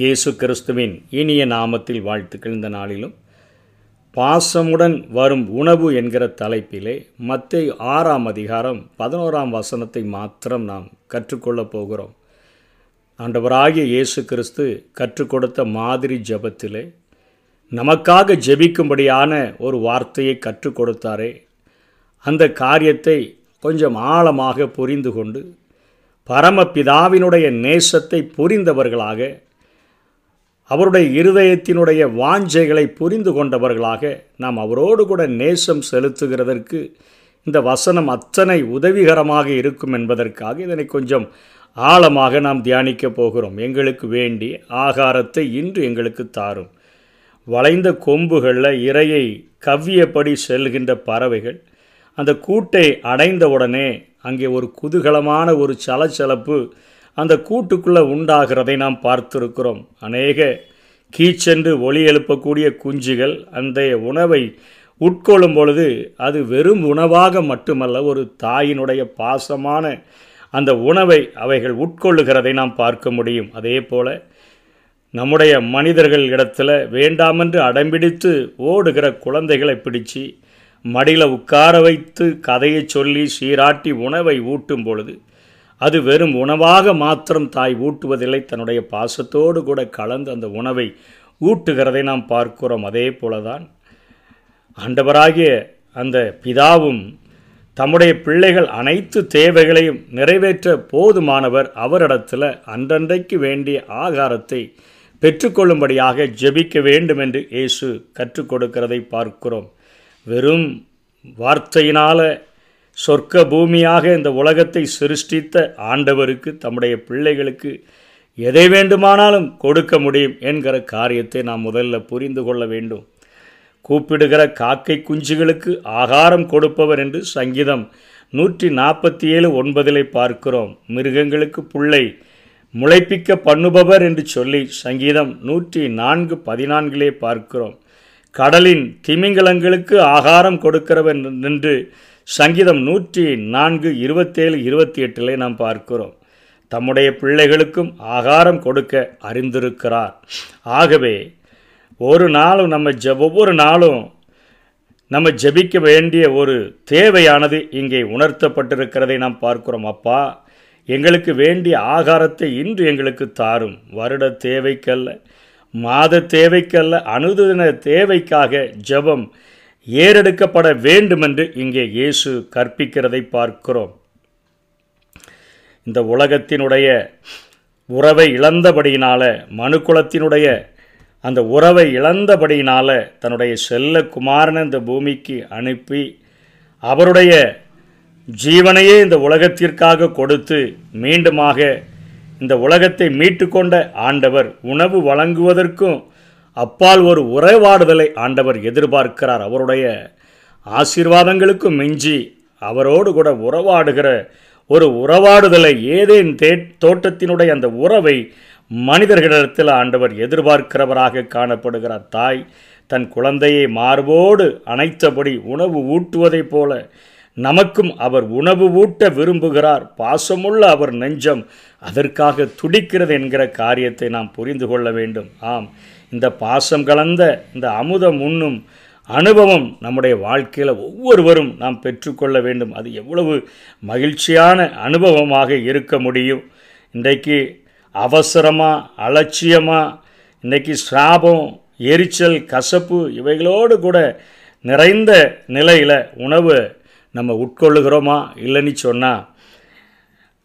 இயேசு கிறிஸ்துவின் இனிய நாமத்தில் வாழ்த்துக்கள் இந்த நாளிலும் பாசமுடன் வரும் உணவு என்கிற தலைப்பிலே மத்திய ஆறாம் அதிகாரம் பதினோராம் வசனத்தை மாத்திரம் நாம் கற்றுக்கொள்ளப் போகிறோம். ஆண்டவராகிய இயேசு கிறிஸ்து கற்றுக் கொடுத்த மாதிரி ஜபத்திலே நமக்காக ஜெபிக்கும்படியான ஒரு வார்த்தையை கற்றுக் கொடுத்தாரே அந்த காரியத்தை கொஞ்சம் ஆழமாக புரிந்து கொண்டு பரமபிதாவினுடைய நேசத்தை புரிந்தவர்களாக அவருடைய இருதயத்தினுடைய வாஞ்சைகளை புரிந்து கொண்டவர்களாக நாம் அவரோடு கூட நேசம் செலுத்துகிறதற்கு இந்த வசனம் அத்தனை உதவிகரமாக இருக்கும் என்பதற்காக இதனை கொஞ்சம் ஆழமாக நாம் தியானிக்கப் போகிறோம். எங்களுக்கு வேண்டி ஆகாரத்தை இன்று எங்களுக்கு தாரும். வளைந்த கொம்புகளில் இரையை கவ்வியபடி செல்கின்ற பறவைகள் அந்த கூட்டை அடைந்தவுடனே அங்கே ஒரு குதூகலமான ஒரு சலச்சலப்பு அந்த கூட்டுக்குள்ளே உண்டாகிறதை நாம் பார்த்திருக்கிறோம். அநேக கீச்சென்று ஒளி எழுப்பக்கூடிய குஞ்சுகள் அந்த உணவை உட்கொள்ளும் பொழுது அது வெறும் உணவாக மட்டுமல்ல ஒரு தாயினுடைய பாசமான அந்த உணவை அவைகள் உட்கொள்ளுகிறதை நாம் பார்க்க முடியும். அதே போல் நம்முடைய மனிதர்கள் இடத்துல வேண்டாமென்று அடம்பிடித்து ஓடுகிற குழந்தைகளை பிடிச்சு மடியில் உட்கார வைத்து கதையை சொல்லி சீராட்டி உணவை ஊட்டும் பொழுது அது வெறும் உணவாக மாத்திரம் தாய் ஊட்டுவதில்லை தன்னுடைய பாசத்தோடு கூட கலந்து அந்த உணவை ஊட்டுகிறதை நாம் பார்க்கிறோம். அதே போலதான் ஆண்டவராகிய அந்த பிதாவும் தம்முடைய பிள்ளைகள் அனைத்து தேவைகளையும் நிறைவேற்ற போதுமானவர். அவரிடத்தில் அன்றன்றைக்கு வேண்டிய ஆகாரத்தை பெற்றுக்கொள்ளும்படியாக ஜெபிக்க வேண்டும் என்று இயேசு கற்றுக் கொடுக்கிறதை பார்க்கிறோம். வெறும் வார்த்தையினால் சொர்க்க பூமியாக இந்த உலகத்தை சிருஷ்டித்த ஆண்டவருக்கு தம்முடைய பிள்ளைகளுக்கு எதை வேண்டுமானாலும் கொடுக்க முடியும் என்கிற காரியத்தை நாம் முதல்ல புரிந்து கொள்ள வேண்டும். கூப்பிடுகிற காக்கை குஞ்சுகளுக்கு ஆகாரம் கொடுப்பவர் என்று சங்கீதம் நூற்றி நாற்பத்தி ஏழு ஒன்பதிலே பார்க்கிறோம். மிருகங்களுக்கு புள்ளை முளைப்பிக்க பண்ணுபவர் என்று சொல்லி சங்கீதம் நூற்றி நான்கு பதினான்கிலே பார்க்கிறோம். கடலின் திமிங்கலங்களுக்கு ஆகாரம் கொடுக்கிறவர் நின்று சங்கீதம் நூற்றி நான்கு இருபத்தேழு இருபத்தி எட்டிலே நாம் பார்க்கிறோம். தம்முடைய பிள்ளைகளுக்கும் ஆகாரம் கொடுக்க அறிந்திருக்கிறார். ஆகவே ஒரு நாளும் நம்ம ஜ ஒவ்வொரு நாளும் நம்ம ஜபிக்க வேண்டிய ஒரு தேவையானது இங்கே உணர்த்தப்பட்டிருக்கிறதை நாம் பார்க்கிறோம். அப்பா எங்களுக்கு வேண்டிய ஆகாரத்தை இன்று எங்களுக்கு தாரும். வருட தேவைக்கல்ல மாத தேவைக்கல்ல அனுதின தேவைக்காக ஜபம் ஏறெடுக்கப்பட வேண்டுமென்று இங்கே இயேசு கற்பிக்கிறதை பார்க்கிறோம். இந்த உலகத்தினுடைய உறவை இழந்தபடியினால மனுக்குலத்தினுடைய அந்த உறவை இழந்தபடியினால தன்னுடைய செல்ல குமாரனை இந்த பூமிக்கு அனுப்பி அவருடைய ஜீவனையே இந்த உலகத்திற்காக கொடுத்து மீண்டுமாக இந்த உலகத்தை மீட்டுக்கொண்ட ஆண்டவர் உணவு வழங்குவதற்கும் அப்பால் ஒரு உறவாடுதலை ஆண்டவர் எதிர்பார்க்கிறார். அவருடைய ஆசீர்வாதங்களுக்கும் மிஞ்சி அவரோடு கூட உறவாடுகிற ஒரு உறவாடுதலை ஏதேன் தே தோட்டத்தினுடைய அந்த உறவை மனிதர்களிடத்தில் ஆண்டவர் எதிர்பார்க்கிறவராக காணப்படுகிறார். தாய் தன் குழந்தையை மார்போடு அணைத்தபடி உணவு ஊட்டுவதைப் போல நமக்கும் அவர் உணவு ஊட்ட விரும்புகிறார். பாசமுள்ள அவர் நெஞ்சம் அதற்காக துடிக்கிறது என்கிற காரியத்தை நாம் புரிந்து கொள்ள வேண்டும். ஆம். இந்த பாசம் கலந்த இந்த அமுதம் உண்ணும் அனுபவம் நம்முடைய வாழ்க்கையில் ஒவ்வொருவரும் நாம் பெற்றுக்கொள்ள வேண்டும். அது எவ்வளவு மகிழ்ச்சியான அனுபவமாக இருக்க முடியும். இன்றைக்கு அவசரமாக அலட்சியமாக இன்றைக்கி ஸ்ராபம் எரிச்சல் கசப்பு இவைகளோடு கூட நிறைந்த நிலையில் உணவு நம்ம உட்கொள்ளுகிறோமா இல்லைன்னு சொன்னால்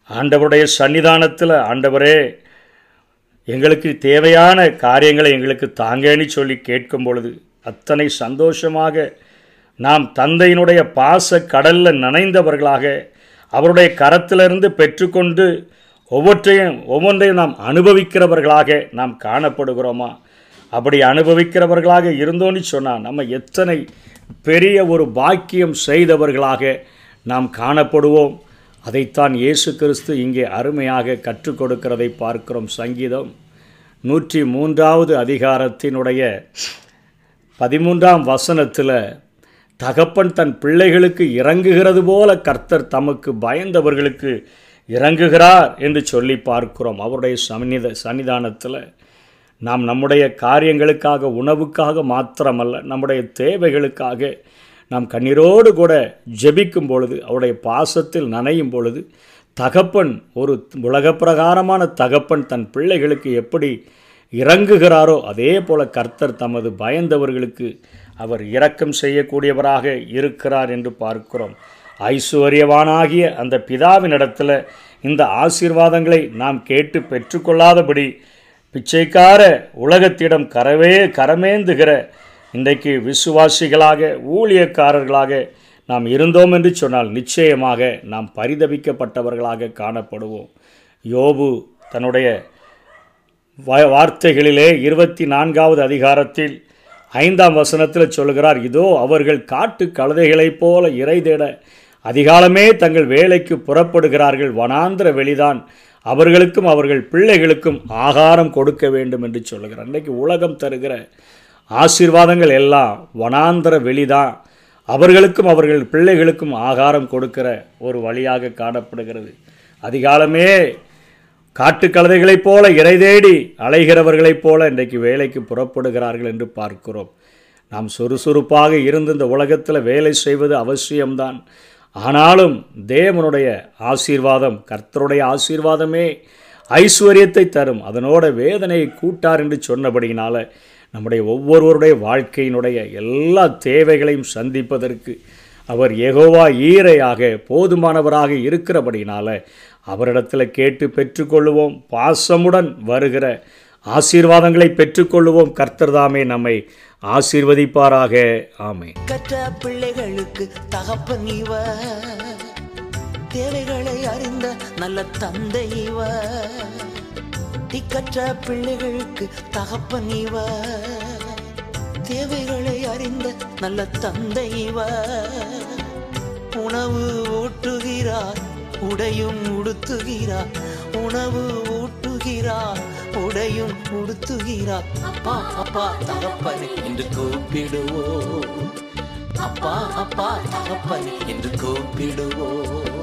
ஆண்டவருடைய சன்னிதானத்தில் ஆண்டவரே எங்களுக்கு தேவையான காரியங்களை எங்களுக்கு தாங்கன்னு சொல்லி கேட்கும் பொழுது அத்தனை சந்தோஷமாக நாம் தந்தையினுடைய பாச கடலில் நனைந்தவர்களாக அவருடைய கரத்திலிருந்து பெற்றுக்கொண்டு ஒவ்வொற்றையும் ஒவ்வொன்றையும் நாம் அனுபவிக்கிறவர்களாக நாம் காணப்படுகிறோமா? அப்படி அனுபவிக்கிறவர்களாக இருந்தோன்னு சொன்னால் நம்ம எத்தனை பெரிய ஒரு பாக்கியம் செய்தவர்களாக நாம் காணப்படுவோம். அதைத்தான் இயேசு கிறிஸ்து இங்கே அருமையாக கற்றுக் கொடுக்கிறதை பார்க்கிறோம் சங்கீதம். நூற்றி மூன்றாவது அதிகாரத்தினுடைய பதிமூன்றாம் வசனத்தில் தகப்பன் தன் பிள்ளைகளுக்கு இறங்குகிறது போல கர்த்தர் தமக்கு பயந்தவர்களுக்கு இறங்குகிறார் என்று சொல்லி பார்க்கிறோம். அவருடைய சன்னித சன்னிதானத்தில். நாம் நம்முடைய காரியங்களுக்காக உணவுக்காக மாத்திரமல்ல நம்முடைய தேவைகளுக்காக நாம் கண்ணீரோடு கூட ஜெபிக்கும் பொழுது அவருடைய பாசத்தில் நனையும் பொழுது தகப்பன் ஒரு உலகப்பிரகாரமான தகப்பன் தன் பிள்ளைகளுக்கு எப்படி இறங்குகிறாரோ அதே போல கர்த்தர் தமது பயந்தவர்களுக்கு அவர் இரக்கம் செய்யக்கூடியவராக இருக்கிறார் என்று பார்க்கிறோம். ஐஸ்வர்யவானாகிய அந்த பிதாவினிடத்தில் இந்த ஆசீர்வாதங்களை நாம் கேட்டு பெற்றுக்கொள்ளாதபடி பிச்சைக்கார உலகத்திடம் கரவே கரமேந்துகிற இன்றைக்கு விசுவாசிகளாக ஊழியக்காரர்களாக நாம் இருந்தோம் என்று சொன்னால் நிச்சயமாக நாம் பரிதபிக்கப்பட்டவர்களாக காணப்படுவோம். யோபு தன்னுடைய வார்த்தைகளிலே இருபத்தி நான்காவது அதிகாரத்தில் ஐந்தாம் வசனத்தில் சொல்கிறார் இதோ அவர்கள் காட்டு கழுதைகளைப் போல இறை தேட அதிகாலமே தங்கள் வேலைக்கு புறப்படுகிறார்கள். வனாந்திர வெளிதான் அவர்களுக்கும் அவர்கள் பிள்ளைகளுக்கும் ஆகாரம் கொடுக்க வேண்டும் என்று சொல்லுகிறார். இன்றைக்கு உலகம் தருகிற ஆசீர்வாதங்கள் எல்லாம் வனாந்தர வெளிதான். அவர்களுக்கும் அவர்கள் பிள்ளைகளுக்கும் ஆகாரம் கொடுக்கிற ஒரு வழியாக காணப்படுகிறது. அதிகாலமே காட்டுக்கழுதைகளைப் போல இறை தேடி அலைகிறவர்களைப் போல இன்றைக்கு வேலைக்கு புறப்படுகிறார்கள் என்று பார்க்கிறோம். நாம் சுறுசுறுப்பாக இருந்து இந்த உலகத்தில் வேலை செய்வது அவசியம்தான். ஆனாலும் தேவனுடைய ஆசீர்வாதம் கர்த்தருடைய ஆசீர்வாதமே ஐஸ்வர்யத்தை தரும். அதனோட வேதனையை கூட்டார் என்று சொன்னபடியினால நம்முடைய ஒவ்வொருவருடைய வாழ்க்கையினுடைய எல்லா தேவைகளையும் சந்திப்பதற்கு அவர் எகோவா ஈரையாக போதுமானவராக இருக்கிறபடினால அவரிடத்தில் கேட்டு பெற்றுக்கொள்வோம் பாசமுடன் வருகிற ஆசீர்வாதங்களை பெற்றுக்கொள்வோம் கர்த்தர்தாமே நம்மை ஆசீர்வதிப்பாராக. ஆமை கற்ற பிள்ளைகளுக்கு தகப்பன் தேவைகளை அறிந்த நல்ல தந்தை கட்டி கற்ற பிள்ளைகளுக்கு தகப்பன் இவ தேவைகளை அறிந்த நல்ல தந்தை இவ உணவு ஊட்டுகிறார் உடையும் உடுத்துகிறார். உணவு ஊட்டுகிறார் உடையும் உடுத்துகிறார். அப்பா அப்பா தகப்பனே என்று கூப்பிடுவோம். அப்பா அப்பா தகப்பனே என்று கூப்பிடுவோம்.